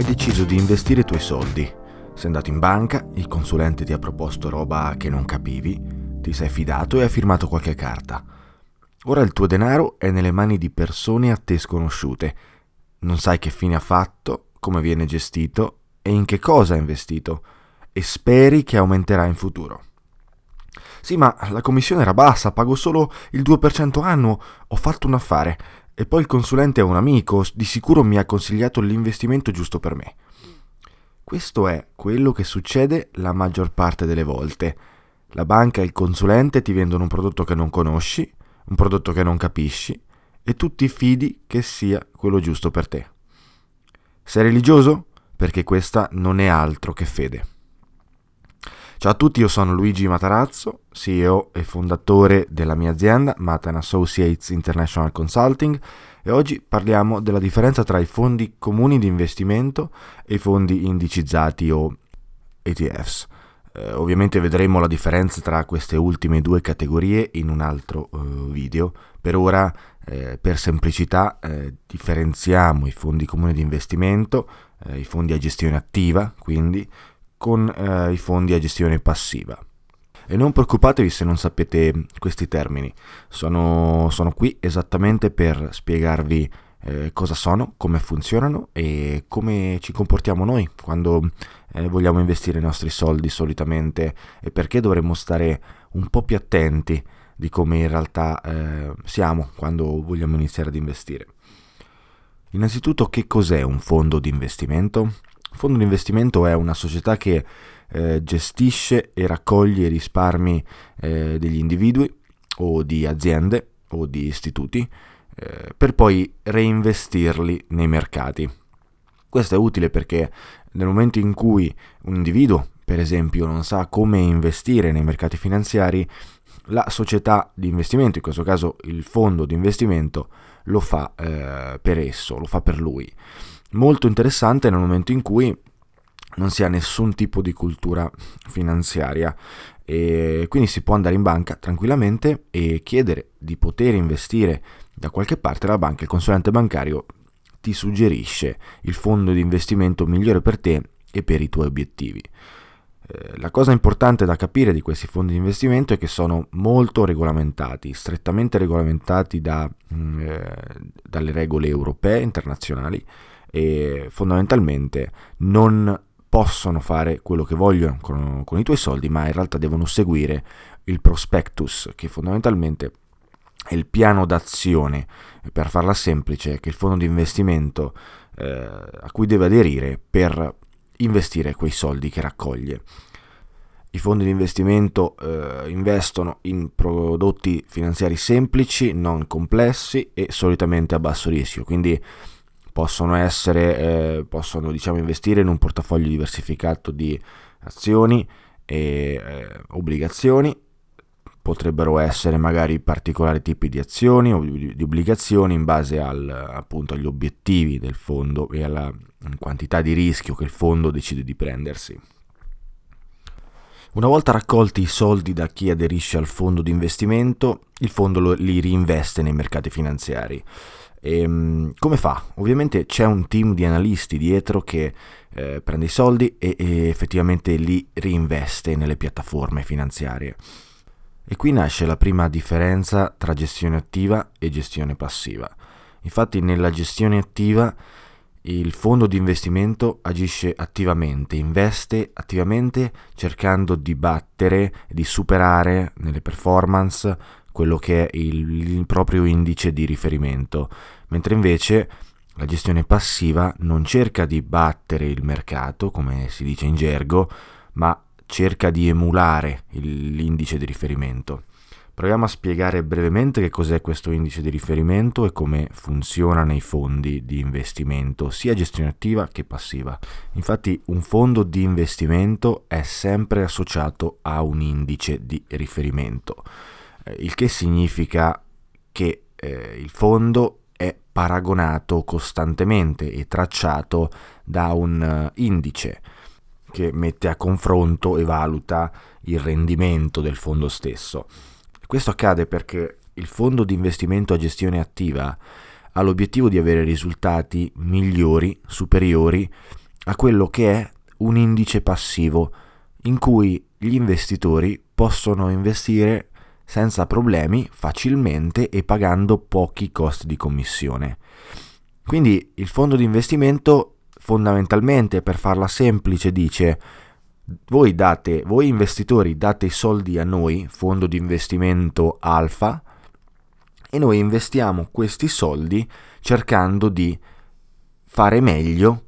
Hai deciso di investire i tuoi soldi. Sei andato in banca, il consulente ti ha proposto roba che non capivi, ti sei fidato e hai firmato qualche carta. Ora il tuo denaro è nelle mani di persone a te sconosciute. Non sai che fine ha fatto, come viene gestito e in che cosa ha investito e speri che aumenterà in futuro. Sì, ma la commissione era bassa, pago solo il 2% annuo, ho fatto un affare e poi il consulente è un amico, di sicuro mi ha consigliato l'investimento giusto per me. Questo è quello che succede la maggior parte delle volte. La banca e il consulente ti vendono un prodotto che non conosci, un prodotto che non capisci e tu ti fidi che sia quello giusto per te. Sei religioso? Perché questa non è altro che fede. Ciao a tutti, io sono Luigi Matarazzo, CEO e fondatore della mia azienda Matan Associates International Consulting e oggi parliamo della differenza tra i fondi comuni di investimento e i fondi indicizzati o ETFs. Eh, ovviamente vedremo la differenza tra queste ultime due categorie in un altro uh, video. Per ora, eh, per semplicità, eh, differenziamo i fondi comuni di investimento, eh, i fondi a gestione attiva, quindi con eh, i fondi a gestione passiva. E non preoccupatevi se non sapete questi termini, sono, sono qui esattamente per spiegarvi eh, cosa sono, come funzionano e come ci comportiamo noi quando eh, vogliamo investire i nostri soldi solitamente e perché dovremmo stare un po' più attenti di come in realtà eh, siamo quando vogliamo iniziare ad investire. Innanzitutto che cos'è un fondo di investimento? Fondo di investimento è una società che eh, gestisce e raccoglie i risparmi eh, degli individui o di aziende o di istituti eh, per poi reinvestirli nei mercati. Questo è utile perché nel momento in cui un individuo, per esempio, non sa come investire nei mercati finanziari, la società di investimento, in questo caso il fondo di investimento, lo fa eh, per esso, lo fa per lui molto interessante nel momento in cui non si ha nessun tipo di cultura finanziaria e quindi si può andare in banca tranquillamente e chiedere di poter investire da qualche parte la banca, il consulente bancario ti suggerisce il fondo di investimento migliore per te e per i tuoi obiettivi. Eh, la cosa importante da capire di questi fondi di investimento è che sono molto regolamentati, strettamente regolamentati da, mm, eh, dalle regole europee internazionali e fondamentalmente non possono fare quello che vogliono con, con, i tuoi soldi, ma in realtà devono seguire il prospectus, che fondamentalmente è il piano d'azione, per farla semplice, che il fondo di investimento eh, a cui deve aderire per investire quei soldi che raccoglie. I fondi di investimento eh, investono in prodotti finanziari semplici, non complessi e solitamente a basso rischio, quindi possono essere, eh, possono diciamo investire in un portafoglio diversificato di azioni e eh, obbligazioni, potrebbero essere magari particolari tipi di azioni o di obbligazioni in base al, appunto agli obiettivi del fondo e alla quantità di rischio che il fondo decide di prendersi. Una volta raccolti i soldi da chi aderisce al fondo di investimento, il fondo li reinveste nei mercati finanziari. E, ehm, come fa? Ovviamente c'è un team di analisti dietro che eh, prende i soldi e, e effettivamente li reinveste nelle piattaforme finanziarie. E qui nasce la prima differenza tra gestione attiva e gestione passiva. Infatti nella gestione attiva il fondo di investimento agisce attivamente, investe attivamente cercando di battere, di superare nelle performance quello che è il, il proprio indice di riferimento, mentre invece la gestione passiva non cerca di battere il mercato, come si dice in gergo, ma cerca di emulare l'indice di riferimento. Proviamo a spiegare brevemente che cos'è questo indice di riferimento e come funziona nei fondi di investimento, sia gestione attiva che passiva. Infatti un fondo di investimento è sempre associato a un indice di riferimento, il che significa che eh, il fondo è paragonato costantemente e tracciato da un uh, indice che mette a confronto e valuta il rendimento del fondo stesso. Questo accade perché il fondo di investimento a gestione attiva ha l'obiettivo di avere risultati migliori, superiori a quello che è un indice passivo in cui gli investitori possono investire senza problemi, facilmente e pagando pochi costi di commissione. Quindi il fondo di investimento fondamentalmente, per farla semplice, dice voi date, voi investitori date i soldi a noi, fondo di investimento alfa, e noi investiamo questi soldi cercando di fare meglio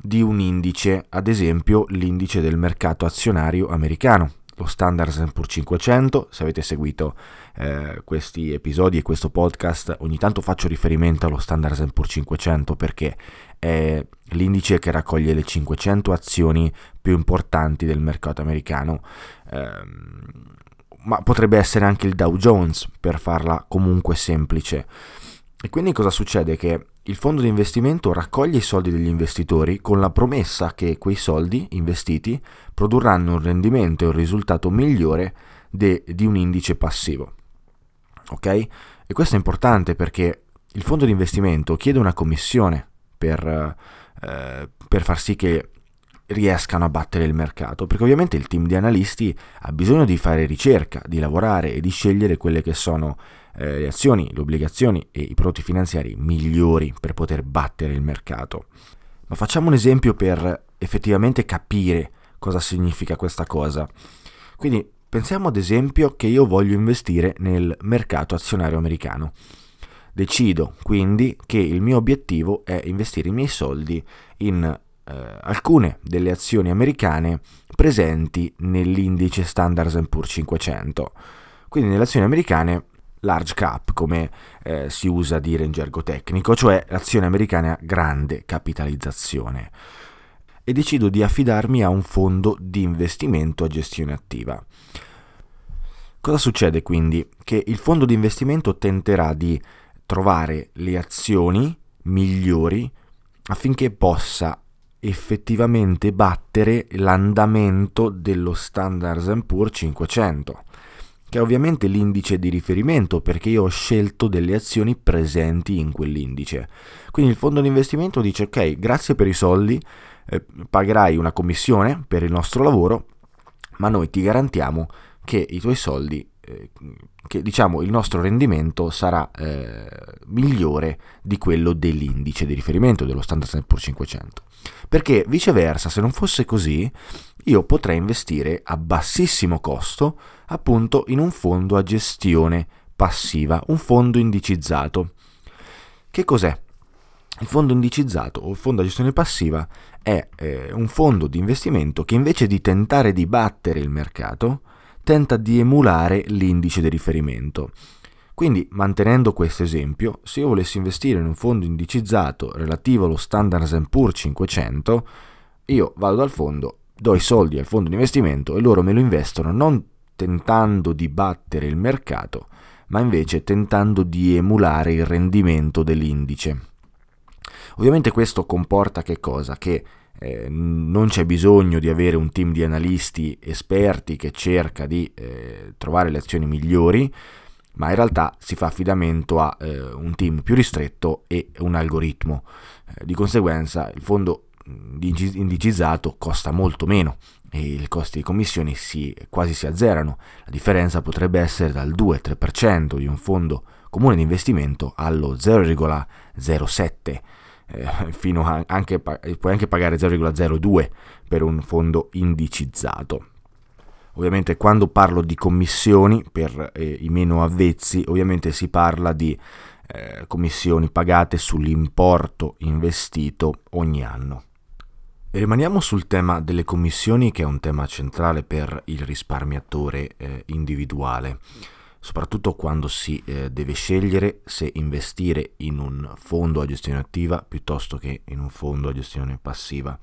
di un indice, ad esempio l'indice del mercato azionario americano lo Standard Poor's 500, se avete seguito eh, questi episodi e questo podcast, ogni tanto faccio riferimento allo Standard Poor's 500 perché è l'indice che raccoglie le 500 azioni più importanti del mercato americano, eh, ma potrebbe essere anche il Dow Jones per farla comunque semplice. E quindi cosa succede? Che il fondo di investimento raccoglie i soldi degli investitori con la promessa che quei soldi investiti produrranno un rendimento e un risultato migliore de, di un indice passivo. Ok? E questo è importante perché il fondo di investimento chiede una commissione per, eh, per far sì che riescano a battere il mercato, perché ovviamente il team di analisti ha bisogno di fare ricerca, di lavorare e di scegliere quelle che sono eh, le azioni, le obbligazioni e i prodotti finanziari migliori per poter battere il mercato. Ma facciamo un esempio per effettivamente capire cosa significa questa cosa. Quindi pensiamo ad esempio che io voglio investire nel mercato azionario americano. Decido quindi che il mio obiettivo è investire i miei soldi in eh, alcune delle azioni americane presenti nell'indice Standard Poor's 500. Quindi nelle azioni americane large cap, come eh, si usa dire in gergo tecnico, cioè l'azione americana grande capitalizzazione. E decido di affidarmi a un fondo di investimento a gestione attiva. Cosa succede quindi? Che il fondo di investimento tenterà di trovare le azioni migliori affinché possa effettivamente battere l'andamento dello Standard Poor's 500, che è ovviamente l'indice di riferimento perché io ho scelto delle azioni presenti in quell'indice. Quindi il fondo di investimento dice ok, grazie per i soldi, eh, pagherai una commissione per il nostro lavoro, ma noi ti garantiamo che i tuoi soldi che diciamo il nostro rendimento sarà eh, migliore di quello dell'indice di riferimento dello Standard Poor's 500. Perché viceversa, se non fosse così, io potrei investire a bassissimo costo appunto in un fondo a gestione passiva, un fondo indicizzato. Che cos'è? Il fondo indicizzato o il fondo a gestione passiva è eh, un fondo di investimento che invece di tentare di battere il mercato, tenta di emulare l'indice di riferimento. Quindi, mantenendo questo esempio, se io volessi investire in un fondo indicizzato relativo allo Standard Poor's 500, io vado dal fondo, do i soldi al fondo di investimento e loro me lo investono non tentando di battere il mercato, ma invece tentando di emulare il rendimento dell'indice. Ovviamente questo comporta che cosa? Che eh, non c'è bisogno di avere un team di analisti esperti che cerca di eh, trovare le azioni migliori, ma in realtà si fa affidamento a eh, un team più ristretto e un algoritmo. Eh, di conseguenza il fondo indicizzato costa molto meno e i costi di commissioni si, quasi si azzerano. La differenza potrebbe essere dal 2-3% di un fondo comune di investimento allo 0,07% eh, fino a anche, puoi anche pagare 0,02 per un fondo indicizzato. Ovviamente quando parlo di commissioni per eh, i meno avvezzi, ovviamente si parla di eh, commissioni pagate sull'importo investito ogni anno. E rimaniamo sul tema delle commissioni che è un tema centrale per il risparmiatore eh, individuale soprattutto quando si eh, deve scegliere se investire in un fondo a gestione attiva piuttosto che in un fondo a gestione passiva.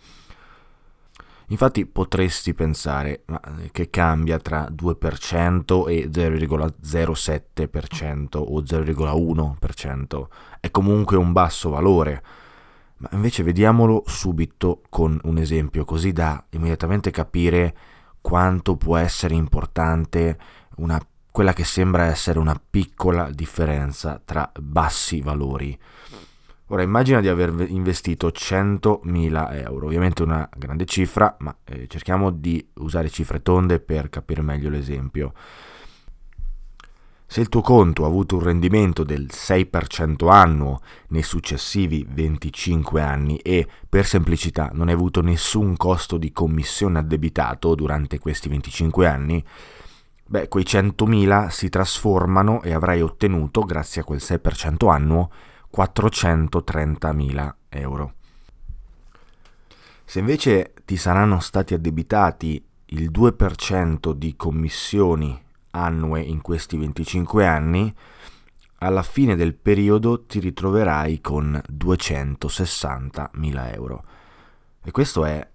Infatti potresti pensare ma eh, che cambia tra 2% e 0,07% o 0,1%, è comunque un basso valore. Ma invece vediamolo subito con un esempio così da immediatamente capire quanto può essere importante una quella che sembra essere una piccola differenza tra bassi valori. Ora immagina di aver investito 100.000 euro, ovviamente una grande cifra, ma eh, cerchiamo di usare cifre tonde per capire meglio l'esempio. Se il tuo conto ha avuto un rendimento del 6% annuo nei successivi 25 anni e per semplicità non hai avuto nessun costo di commissione addebitato durante questi 25 anni, beh, quei 100.000 si trasformano e avrai ottenuto, grazie a quel 6% annuo, 430.000 euro. Se invece ti saranno stati addebitati il 2% di commissioni annue in questi 25 anni, alla fine del periodo ti ritroverai con 260.000 euro. E questo è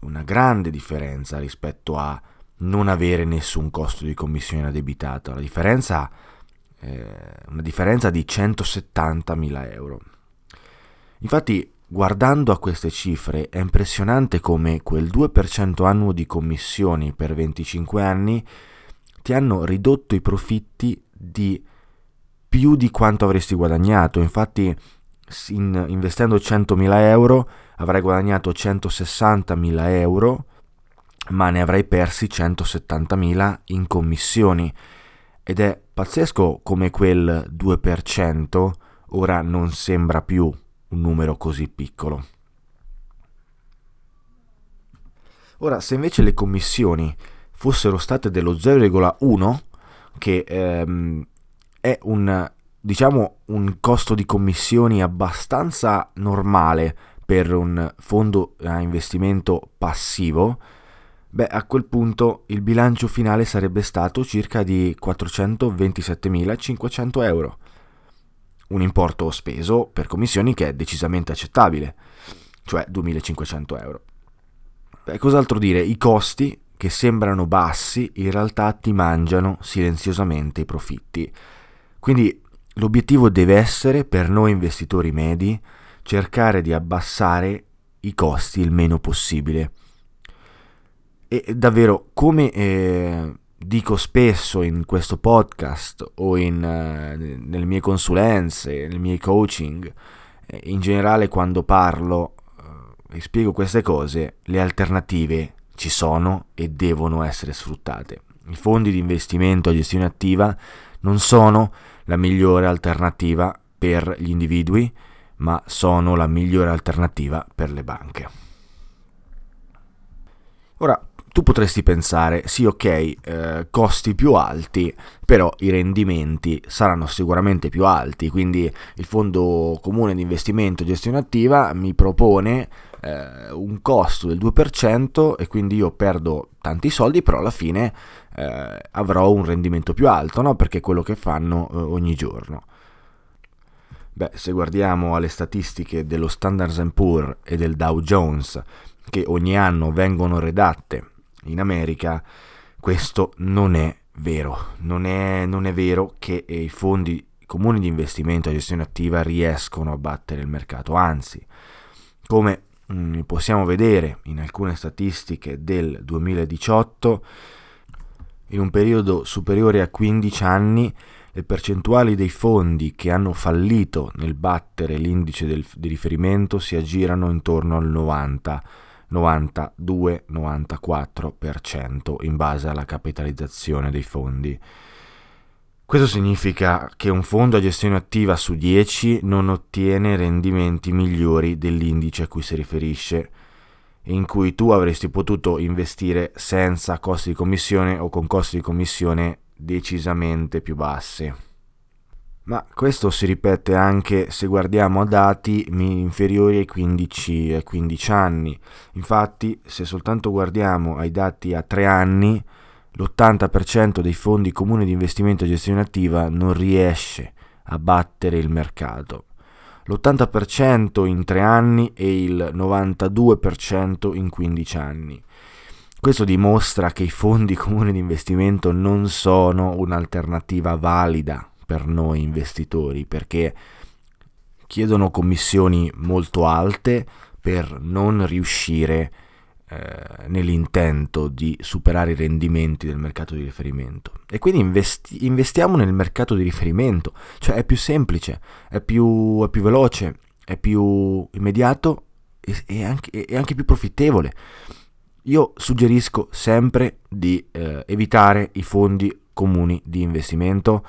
una grande differenza rispetto a non avere nessun costo di commissione addebitato. La differenza eh, una differenza di 170.000 euro. Infatti, guardando a queste cifre, è impressionante come quel 2% annuo di commissioni per 25 anni ti hanno ridotto i profitti di più di quanto avresti guadagnato. Infatti, in, investendo 100.000 euro avrai guadagnato 160.000 euro ma ne avrai persi 170.000 in commissioni ed è pazzesco come quel 2% ora non sembra più un numero così piccolo. Ora, se invece le commissioni fossero state dello 0,1, che ehm, è un, diciamo, un costo di commissioni abbastanza normale per un fondo a investimento passivo, Beh, a quel punto il bilancio finale sarebbe stato circa di 427.500 euro. Un importo speso per commissioni che è decisamente accettabile, cioè 2.500 euro. Beh, cos'altro dire? I costi, che sembrano bassi, in realtà ti mangiano silenziosamente i profitti. Quindi l'obiettivo deve essere, per noi investitori medi, cercare di abbassare i costi il meno possibile. E davvero, come eh, dico spesso in questo podcast o in, eh, nelle mie consulenze, nei miei coaching, eh, in generale quando parlo eh, e spiego queste cose, le alternative ci sono e devono essere sfruttate. I fondi di investimento a gestione attiva non sono la migliore alternativa per gli individui, ma sono la migliore alternativa per le banche. Ora, tu potresti pensare, sì ok, eh, costi più alti, però i rendimenti saranno sicuramente più alti, quindi il Fondo Comune di Investimento Gestione Attiva mi propone eh, un costo del 2% e quindi io perdo tanti soldi, però alla fine eh, avrò un rendimento più alto, no? perché è quello che fanno eh, ogni giorno. Beh, se guardiamo alle statistiche dello Standard Poor's e del Dow Jones, che ogni anno vengono redatte in America, questo non è vero. Non è, non è vero che i fondi comuni di investimento a gestione attiva riescono a battere il mercato, anzi, come mm, possiamo vedere in alcune statistiche del 2018, in un periodo superiore a 15 anni, le percentuali dei fondi che hanno fallito nel battere l'indice del, di riferimento si aggirano intorno al 90 92-94% in base alla capitalizzazione dei fondi. Questo significa che un fondo a gestione attiva su 10 non ottiene rendimenti migliori dell'indice a cui si riferisce, in cui tu avresti potuto investire senza costi di commissione o con costi di commissione decisamente più bassi. Ma questo si ripete anche se guardiamo a dati inferiori ai 15, ai 15 anni. Infatti, se soltanto guardiamo ai dati a 3 anni, l'80% dei fondi comuni di investimento e gestione attiva non riesce a battere il mercato. L'80% in 3 anni e il 92% in 15 anni. Questo dimostra che i fondi comuni di investimento non sono un'alternativa valida per noi investitori perché chiedono commissioni molto alte per non riuscire eh, nell'intento di superare i rendimenti del mercato di riferimento. E quindi investi- investiamo nel mercato di riferimento, cioè è più semplice, è più, è più veloce, è più immediato e, e, anche, e anche più profittevole. Io suggerisco sempre di eh, evitare i fondi comuni di investimento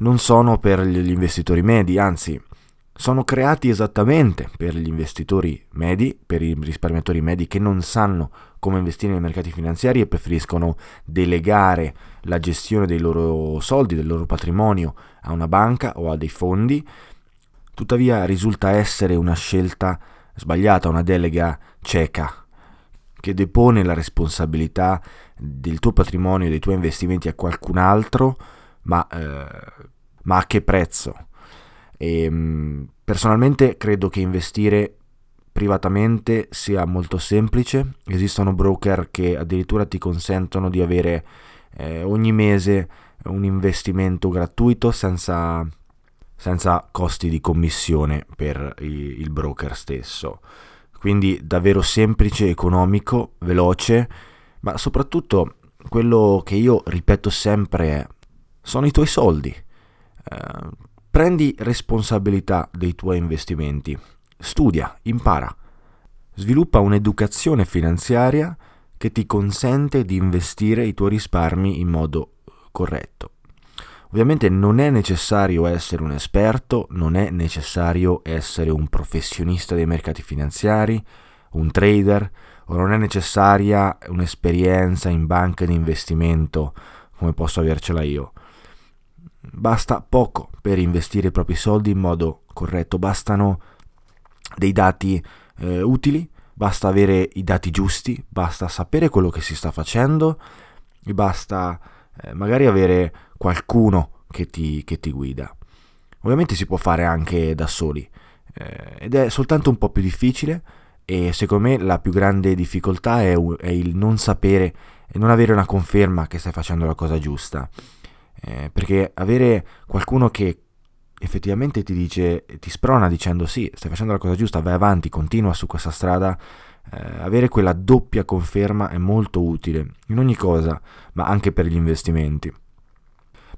non sono per gli investitori medi, anzi sono creati esattamente per gli investitori medi, per i risparmiatori medi che non sanno come investire nei mercati finanziari e preferiscono delegare la gestione dei loro soldi, del loro patrimonio a una banca o a dei fondi. Tuttavia risulta essere una scelta sbagliata, una delega cieca, che depone la responsabilità del tuo patrimonio e dei tuoi investimenti a qualcun altro ma, eh, ma a che prezzo? E, ehm, personalmente credo che investire privatamente sia molto semplice, esistono broker che addirittura ti consentono di avere eh, ogni mese un investimento gratuito senza, senza costi di commissione per il broker stesso. Quindi davvero semplice, economico, veloce, ma soprattutto quello che io ripeto sempre è sono i tuoi soldi. Eh, prendi responsabilità dei tuoi investimenti, studia, impara, sviluppa un'educazione finanziaria che ti consente di investire i tuoi risparmi in modo corretto. Ovviamente non è necessario essere un esperto, non è necessario essere un professionista dei mercati finanziari, un trader, o non è necessaria un'esperienza in banca di investimento come posso avercela io. Basta poco per investire i propri soldi in modo corretto, bastano dei dati eh, utili, basta avere i dati giusti, basta sapere quello che si sta facendo e basta eh, magari avere qualcuno che ti, che ti, guida. Ovviamente si può fare anche da soli eh, ed è soltanto un po' più difficile e secondo me la più grande difficoltà è, è il non sapere e non avere una conferma che stai facendo la cosa giusta eh, perché avere qualcuno che effettivamente ti dice, ti sprona dicendo sì, stai facendo la cosa giusta, vai avanti, continua su questa strada, eh, avere quella doppia conferma è molto utile in ogni cosa, ma anche per gli investimenti.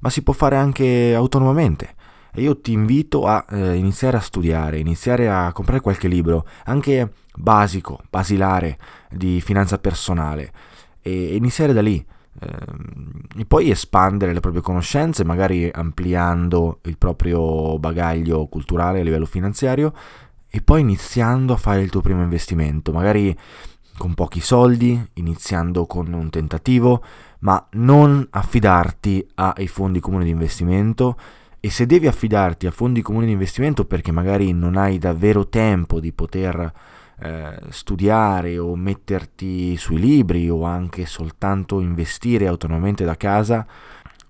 Ma si può fare anche autonomamente. E io ti invito a eh, iniziare a studiare, iniziare a comprare qualche libro, anche basico, basilare, di finanza personale, e iniziare da lì. Ehm, e poi espandere le proprie conoscenze, magari ampliando il proprio bagaglio culturale a livello finanziario e poi iniziando a fare il tuo primo investimento, magari con pochi soldi, iniziando con un tentativo, ma non affidarti ai fondi comuni di investimento. E se devi affidarti a fondi comuni di investimento perché magari non hai davvero tempo di poter eh, studiare o metterti sui libri o anche soltanto investire autonomamente da casa,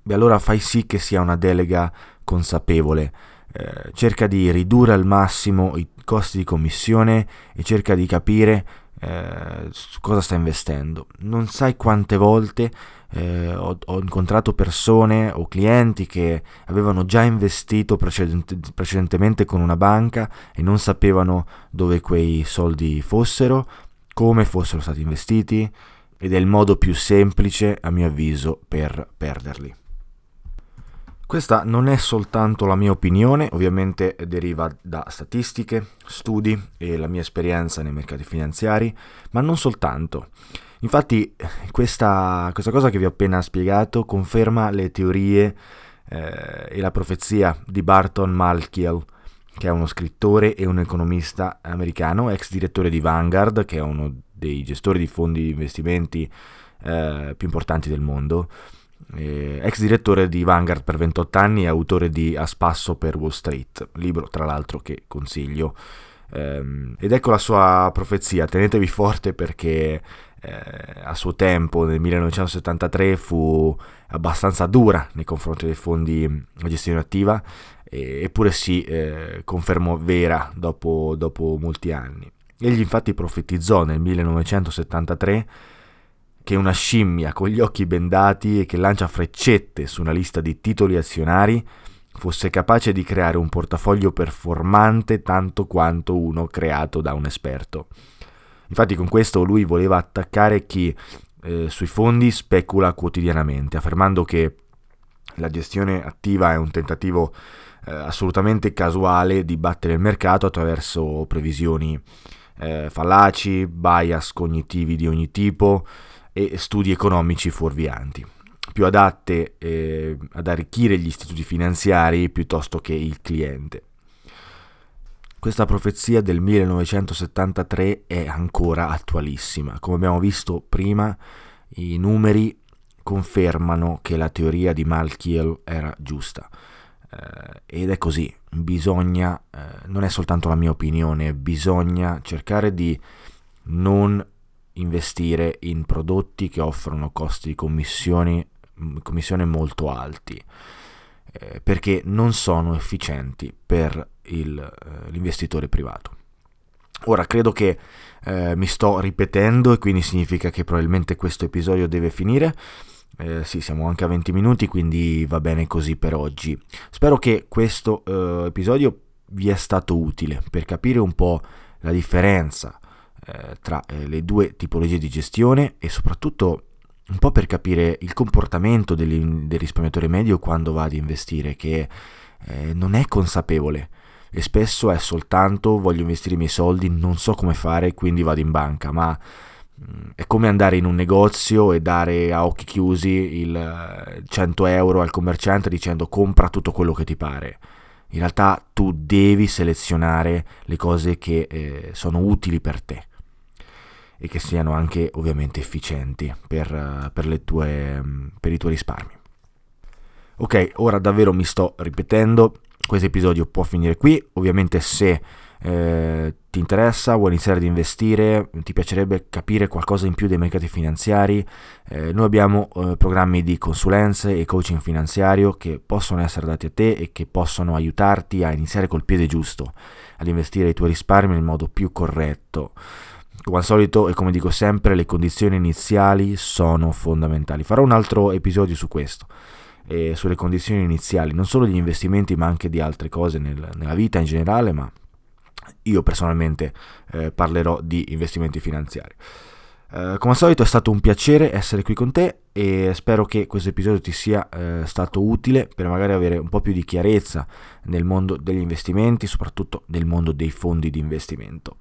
beh allora fai sì che sia una delega consapevole. Eh, cerca di ridurre al massimo i costi di commissione e cerca di capire eh, su cosa stai investendo. Non sai quante volte eh, ho, ho, incontrato persone o clienti che avevano già investito precedente, precedentemente con una banca e non sapevano dove quei soldi fossero, come fossero stati investiti ed è il modo più semplice, a mio avviso, per perderli. Questa non è soltanto la mia opinione, ovviamente deriva da statistiche, studi e la mia esperienza nei mercati finanziari, ma non soltanto. Infatti questa, questa cosa che vi ho appena spiegato conferma le teorie eh, e la profezia di Barton Malkiel, che è uno scrittore e un economista americano, ex direttore di Vanguard, che è uno dei gestori di fondi di investimenti eh, più importanti del mondo eh, ex direttore di Vanguard per 28 anni e autore di A spasso per Wall Street, libro tra l'altro che consiglio. Um, ed ecco la sua profezia, tenetevi forte perché eh, a suo tempo, nel 1973, fu abbastanza dura nei confronti dei fondi a gestione attiva, e, eppure si eh, confermò vera dopo, dopo molti anni. Egli infatti profetizzò nel 1973 che una scimmia con gli occhi bendati e che lancia freccette su una lista di titoli azionari fosse capace di creare un portafoglio performante tanto quanto uno creato da un esperto. Infatti con questo lui voleva attaccare chi eh, sui fondi specula quotidianamente, affermando che la gestione attiva è un tentativo eh, assolutamente casuale di battere il mercato attraverso previsioni eh, fallaci, bias cognitivi di ogni tipo, e studi economici fuorvianti, più adatte eh, ad arricchire gli istituti finanziari piuttosto che il cliente. Questa profezia del 1973 è ancora attualissima. Come abbiamo visto prima, i numeri confermano che la teoria di Malkiel era giusta. Eh, ed è così, bisogna, eh, non è soltanto la mia opinione, bisogna cercare di non investire in prodotti che offrono costi di commissione molto alti eh, perché non sono efficienti per il, eh, l'investitore privato. Ora credo che eh, mi sto ripetendo e quindi significa che probabilmente questo episodio deve finire. Eh, sì, siamo anche a 20 minuti, quindi va bene così per oggi. Spero che questo eh, episodio vi è stato utile per capire un po' la differenza eh, tra eh, le due tipologie di gestione e soprattutto un po' per capire il comportamento del, del risparmiatore medio quando va ad investire, che eh, non è consapevole e spesso è soltanto voglio investire i miei soldi, non so come fare, quindi vado in banca, ma mm, è come andare in un negozio e dare a occhi chiusi il 100 eh, euro al commerciante dicendo compra tutto quello che ti pare. In realtà tu devi selezionare le cose che eh, sono utili per te e che siano anche ovviamente efficienti per, per, tue, per i tuoi risparmi. Ok, ora davvero mi sto ripetendo, questo episodio può finire qui, ovviamente se eh, ti interessa, vuoi iniziare ad investire, ti piacerebbe capire qualcosa in più dei mercati finanziari, eh, noi abbiamo eh, programmi di consulenze e coaching finanziario che possono essere dati a te e che possono aiutarti a iniziare col piede giusto, ad investire i tuoi risparmi nel modo più corretto. Come al solito e come dico sempre, le condizioni iniziali sono fondamentali. Farò un altro episodio su questo. e sulle condizioni iniziali, non solo degli investimenti ma anche di altre cose nel, nella vita in generale, ma io personalmente eh, parlerò di investimenti finanziari. Uh, come al solito è stato un piacere essere qui con te e spero che questo episodio ti sia uh, stato utile per magari avere un po' più di chiarezza nel mondo degli investimenti, soprattutto nel mondo dei fondi di investimento.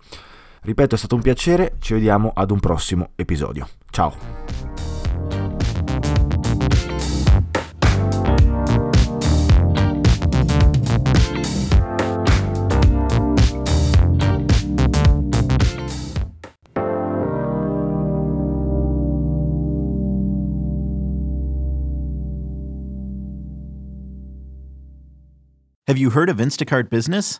Ripeto, è stato un piacere, ci vediamo ad un prossimo episodio. Ciao! Have you heard of Instacart Business?